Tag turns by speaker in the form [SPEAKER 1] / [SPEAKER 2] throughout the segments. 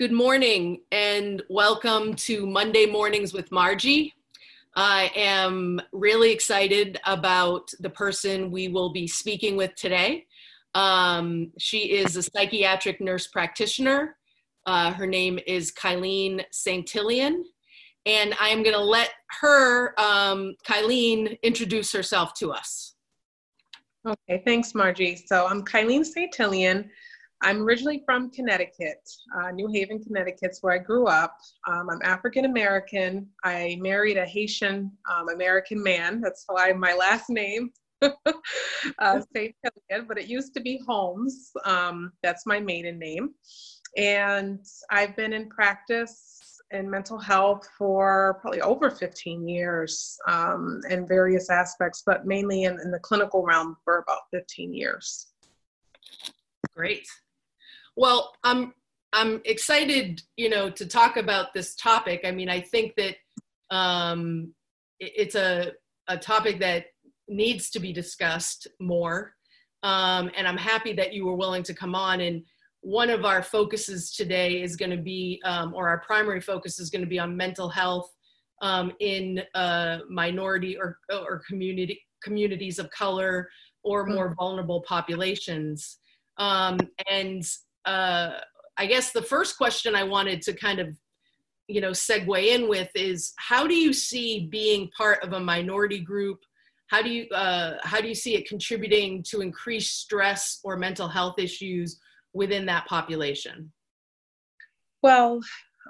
[SPEAKER 1] Good morning and welcome to Monday Mornings with Margie. I am really excited about the person we will be speaking with today. Um, she is a psychiatric nurse practitioner. Uh, her name is Kylene Santillan, and I am going to let her, um, Kylene, introduce herself to us.
[SPEAKER 2] Okay, thanks, Margie. So I'm Kylene Santillan. I'm originally from Connecticut, uh, New Haven, Connecticut, where I grew up. Um, I'm African American. I married a Haitian um, American man. That's why my last name, uh, St. but it used to be Holmes. Um, that's my maiden name. And I've been in practice in mental health for probably over 15 years um, in various aspects, but mainly in, in the clinical realm for about 15 years.
[SPEAKER 1] Great. Well, I'm I'm excited, you know, to talk about this topic. I mean, I think that um, it's a a topic that needs to be discussed more, um, and I'm happy that you were willing to come on. And one of our focuses today is going to be, um, or our primary focus is going to be on mental health um, in uh, minority or or community communities of color or more mm-hmm. vulnerable populations. Um, and uh, I guess the first question I wanted to kind of, you know, segue in with is how do you see being part of a minority group? How do you uh, how do you see it contributing to increased stress or mental health issues within that population?
[SPEAKER 2] Well,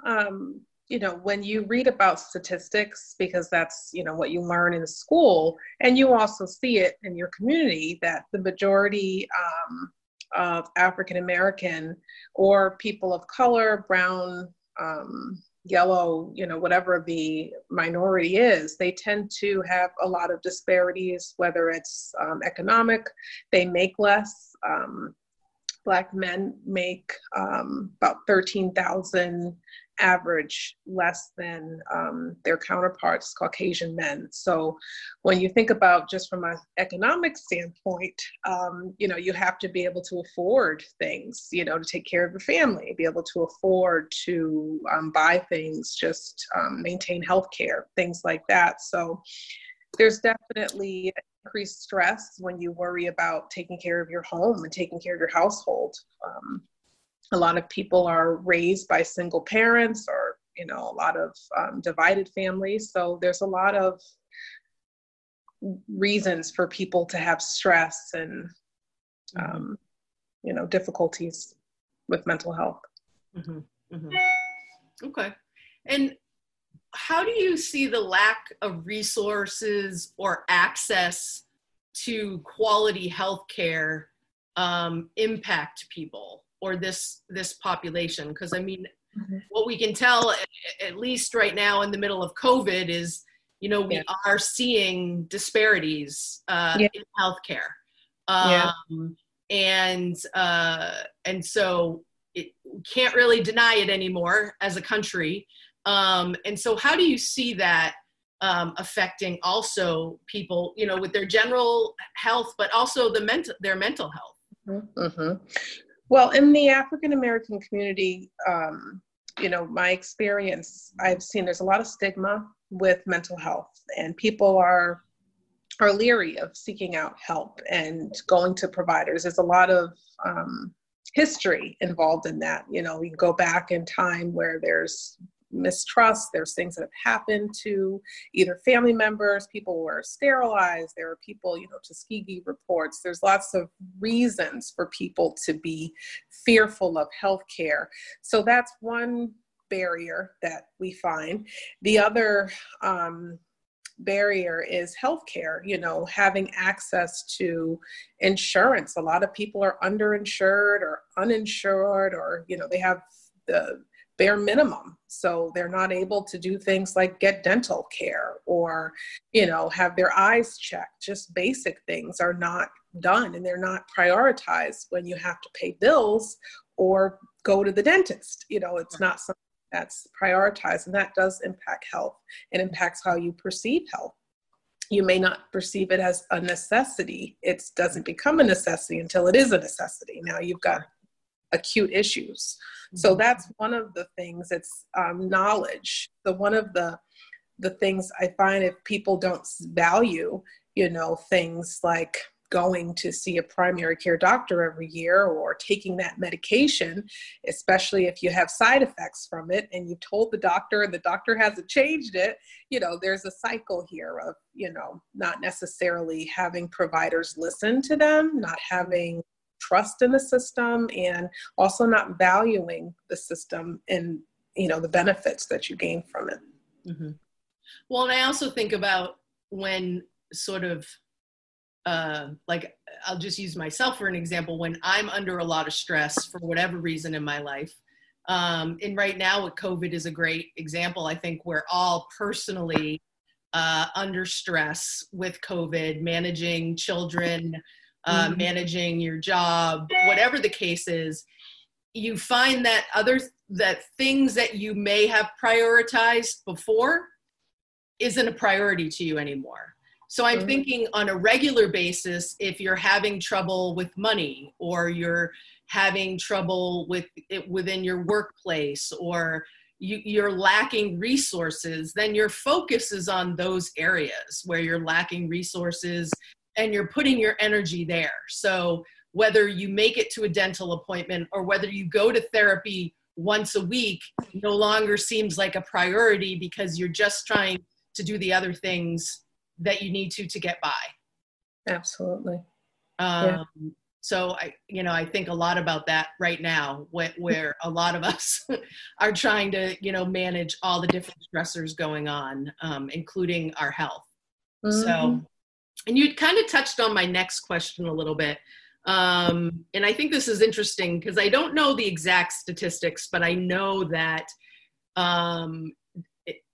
[SPEAKER 2] um, you know, when you read about statistics, because that's you know what you learn in school, and you also see it in your community that the majority um, of African American or people of color, brown, um, yellow, you know, whatever the minority is, they tend to have a lot of disparities, whether it's um, economic, they make less. Um, black men make um, about 13,000 average less than um, their counterparts, Caucasian men. So when you think about just from an economic standpoint, um, you know, you have to be able to afford things, you know, to take care of your family, be able to afford to um, buy things, just um, maintain health care, things like that. So there's definitely increased stress when you worry about taking care of your home and taking care of your household. Um, a lot of people are raised by single parents or you know a lot of um, divided families so there's a lot of reasons for people to have stress and um, you know difficulties with mental health
[SPEAKER 1] mm-hmm. Mm-hmm. okay and how do you see the lack of resources or access to quality health care um, impact people or this this population because i mean mm-hmm. what we can tell at least right now in the middle of covid is you know we yeah. are seeing disparities uh, yeah. in healthcare um, yeah. and uh, and so it, can't really deny it anymore as a country um, and so how do you see that um, affecting also people you know with their general health but also the mental their mental health
[SPEAKER 2] mm-hmm. Well, in the African American community, um, you know, my experience, I've seen there's a lot of stigma with mental health, and people are are leery of seeking out help and going to providers. There's a lot of um, history involved in that. You know, we go back in time where there's mistrust. There's things that have happened to either family members, people were sterilized, there are people, you know, Tuskegee reports. There's lots of reasons for people to be fearful of healthcare. So that's one barrier that we find. The other um, barrier is healthcare, you know, having access to insurance. A lot of people are underinsured or uninsured, or, you know, they have the bare minimum. So they're not able to do things like get dental care or you know have their eyes checked. Just basic things are not done and they're not prioritized when you have to pay bills or go to the dentist. You know it's not something that's prioritized and that does impact health it impacts how you perceive health. You may not perceive it as a necessity. It doesn't become a necessity until it is a necessity. Now you've got acute issues. So mm-hmm. that's one of the things. It's um, knowledge. So one of the the things I find if people don't value, you know, things like going to see a primary care doctor every year or taking that medication, especially if you have side effects from it and you've told the doctor and the doctor hasn't changed it, you know, there's a cycle here of, you know, not necessarily having providers listen to them, not having trust in the system and also not valuing the system and you know the benefits that you gain from it mm-hmm.
[SPEAKER 1] well and i also think about when sort of uh, like I'll just use myself for an example. When I'm under a lot of stress for whatever reason in my life, um, and right now with COVID is a great example. I think we're all personally uh, under stress with COVID, managing children, uh, mm-hmm. managing your job, whatever the case is. You find that other that things that you may have prioritized before isn't a priority to you anymore so I'm mm-hmm. thinking on a regular basis, if you're having trouble with money or you're having trouble with it within your workplace or you, are lacking resources, then your focus is on those areas where you're lacking resources and you're putting your energy there. So whether you make it to a dental appointment or whether you go to therapy once a week no longer seems like a priority because you're just trying to do the other things that you need to to get by
[SPEAKER 2] absolutely
[SPEAKER 1] um, yeah. so i you know i think a lot about that right now where, where a lot of us are trying to you know manage all the different stressors going on um, including our health mm-hmm. so and you kind of touched on my next question a little bit um, and i think this is interesting because i don't know the exact statistics but i know that um,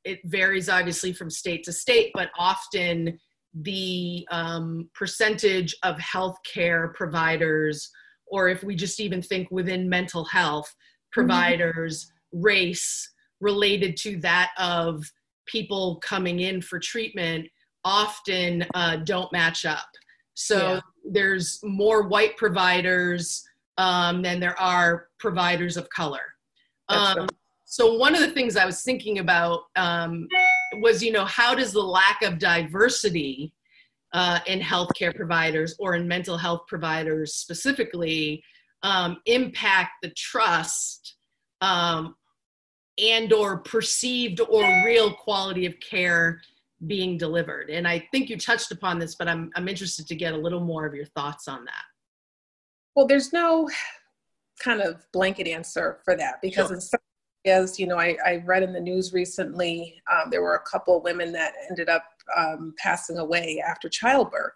[SPEAKER 1] it varies obviously from state to state, but often the um, percentage of healthcare providers, or if we just even think within mental health providers, mm-hmm. race related to that of people coming in for treatment often uh, don't match up. So yeah. there's more white providers um, than there are providers of color. Um, so one of the things I was thinking about um, was, you know, how does the lack of diversity uh, in healthcare providers or in mental health providers specifically um, impact the trust um, and or perceived or real quality of care being delivered? And I think you touched upon this, but I'm I'm interested to get a little more of your thoughts on that.
[SPEAKER 2] Well, there's no kind of blanket answer for that because sure. in some as you know, I, I read in the news recently, um, there were a couple women that ended up um, passing away after childbirth.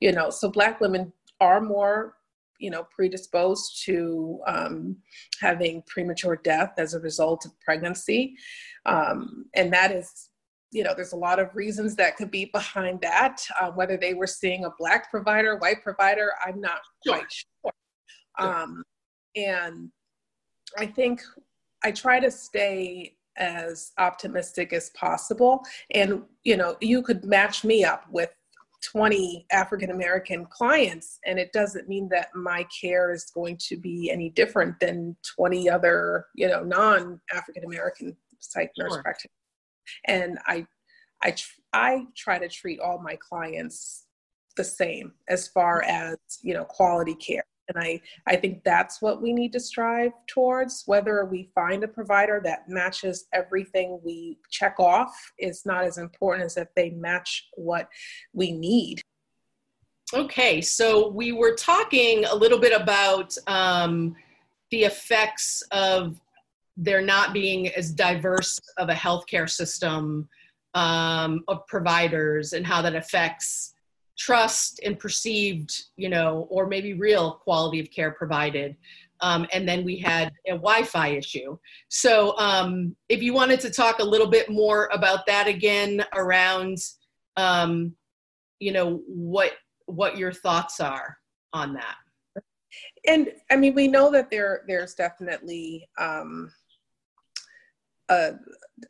[SPEAKER 2] You know, so Black women are more, you know, predisposed to um, having premature death as a result of pregnancy, um, and that is. You know, there's a lot of reasons that could be behind that. Uh, whether they were seeing a black provider, white provider, I'm not sure. quite sure. sure. Um, and I think I try to stay as optimistic as possible. And, you know, you could match me up with 20 African American clients, and it doesn't mean that my care is going to be any different than 20 other, you know, non African American psych nurse sure. practitioners. And I, I, I try to treat all my clients the same as far as you know quality care and I, I think that's what we need to strive towards. Whether we find a provider that matches everything we check off is not as important as if they match what we need.
[SPEAKER 1] Okay, so we were talking a little bit about um, the effects of there not being as diverse of a healthcare system um, of providers and how that affects trust and perceived, you know, or maybe real quality of care provided. Um, and then we had a Wi-Fi issue. So um, if you wanted to talk a little bit more about that again, around, um, you know, what what your thoughts are on that.
[SPEAKER 2] And I mean, we know that there there's definitely um, a,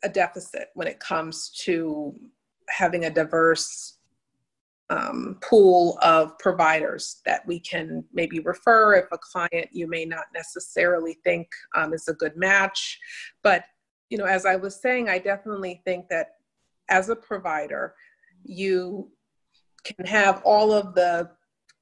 [SPEAKER 2] a deficit when it comes to having a diverse um, pool of providers that we can maybe refer if a client you may not necessarily think um, is a good match. But, you know, as I was saying, I definitely think that as a provider, you can have all of the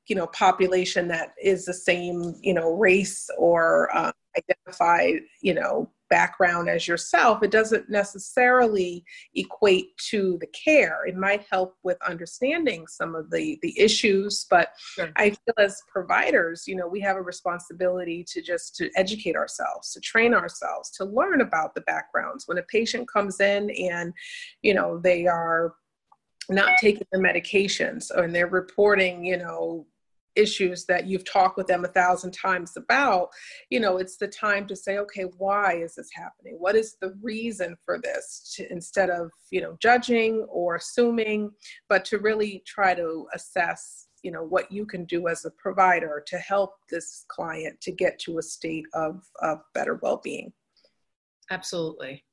[SPEAKER 2] you know population that is the same you know race or uh, identified you know background as yourself it doesn't necessarily equate to the care it might help with understanding some of the the issues but sure. i feel as providers you know we have a responsibility to just to educate ourselves to train ourselves to learn about the backgrounds when a patient comes in and you know they are not taking the medications and they're reporting you know issues that you've talked with them a thousand times about you know it's the time to say okay why is this happening? What is the reason for this? to, instead of you know judging or assuming but to really try to assess you know what you can do as a provider to help this client to get to a state of, of better well-being.
[SPEAKER 1] Absolutely.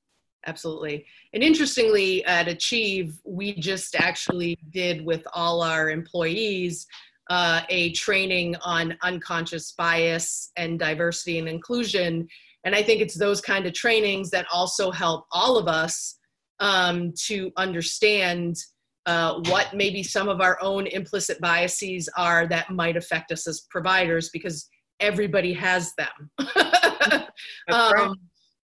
[SPEAKER 1] Absolutely. And interestingly at achieve we just actually did with all our employees uh, a training on unconscious bias and diversity and inclusion. And I think it's those kind of trainings that also help all of us um, to understand uh, what maybe some of our own implicit biases are that might affect us as providers because everybody has them. um,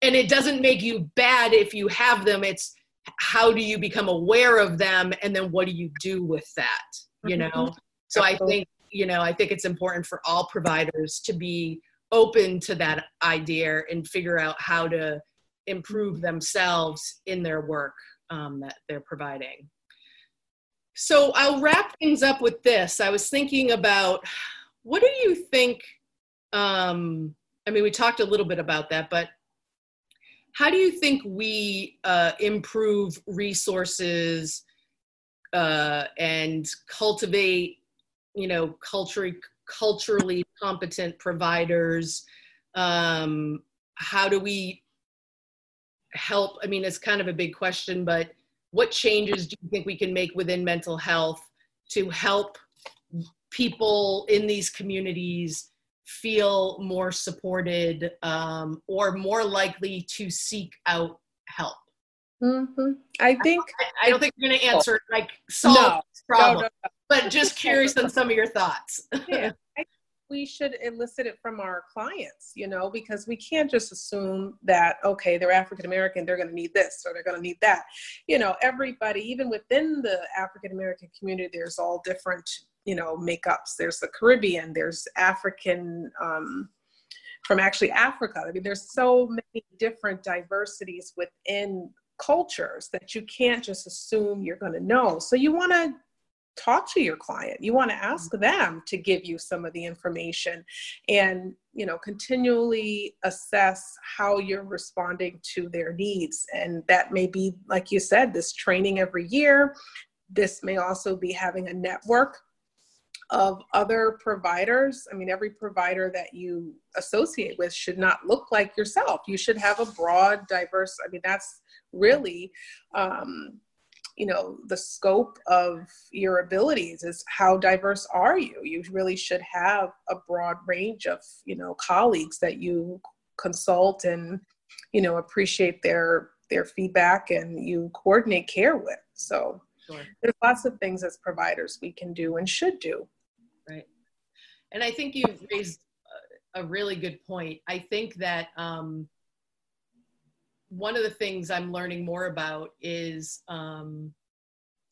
[SPEAKER 1] and it doesn't make you bad if you have them. It's how do you become aware of them and then what do you do with that? You mm-hmm. know? So I think, you know, I think it's important for all providers to be open to that idea and figure out how to improve themselves in their work um, that they're providing. So I'll wrap things up with this. I was thinking about what do you think? Um, I mean, we talked a little bit about that, but how do you think we uh, improve resources uh, and cultivate you know culturally culturally competent providers um, how do we help? I mean it's kind of a big question but what changes do you think we can make within mental health to help people in these communities feel more supported um, or more likely to seek out help
[SPEAKER 2] mm-hmm. i think
[SPEAKER 1] i, I don't think you're going to answer like solve no, this problem no, no, but just curious on some of your thoughts.
[SPEAKER 2] yeah, we should elicit it from our clients, you know, because we can't just assume that, okay, they're African American, they're going to need this or they're going to need that. You know, everybody, even within the African American community, there's all different, you know, makeups. There's the Caribbean, there's African, um, from actually Africa. I mean, there's so many different diversities within cultures that you can't just assume you're going to know. So you want to talk to your client you want to ask mm-hmm. them to give you some of the information and you know continually assess how you're responding to their needs and that may be like you said this training every year this may also be having a network of other providers. I mean, every provider that you associate with should not look like yourself. You should have a broad, diverse, I mean, that's really um, you know the scope of your abilities is how diverse are you you really should have a broad range of you know colleagues that you consult and you know appreciate their their feedback and you coordinate care with so sure. there's lots of things as providers we can do and should do
[SPEAKER 1] right and i think you've raised a really good point i think that um, one of the things I'm learning more about is um,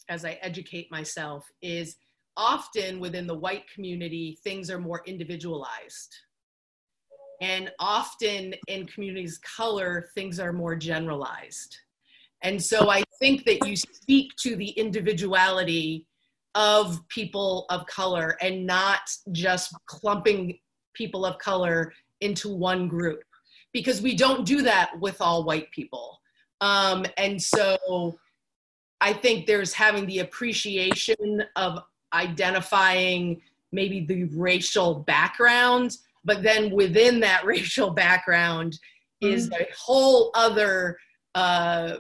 [SPEAKER 1] as I educate myself is often within the white community, things are more individualized. And often in communities color, things are more generalized. And so I think that you speak to the individuality of people of color and not just clumping people of color into one group because we don't do that with all white people. Um, and so I think there's having the appreciation of identifying maybe the racial background, but then within that racial background mm-hmm. is a whole other uh,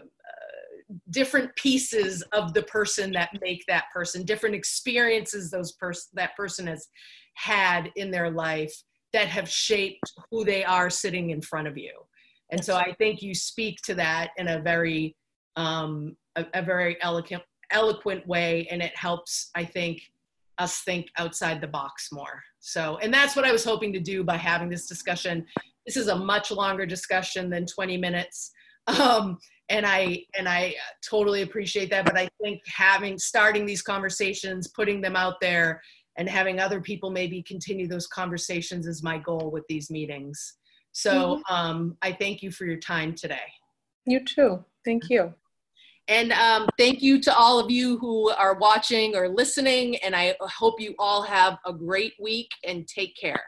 [SPEAKER 1] different pieces of the person that make that person different experiences those person that person has had in their life that have shaped who they are sitting in front of you. And so i think you speak to that in a very um, a, a very eloquent eloquent way and it helps i think us think outside the box more. So and that's what i was hoping to do by having this discussion. This is a much longer discussion than 20 minutes. Um, and i and i totally appreciate that but i think having starting these conversations putting them out there and having other people maybe continue those conversations is my goal with these meetings. So mm-hmm. um, i thank you for your time today.
[SPEAKER 2] You too. Thank you.
[SPEAKER 1] And um, thank you to all of you who are watching or listening and i hope you all have a great week and take care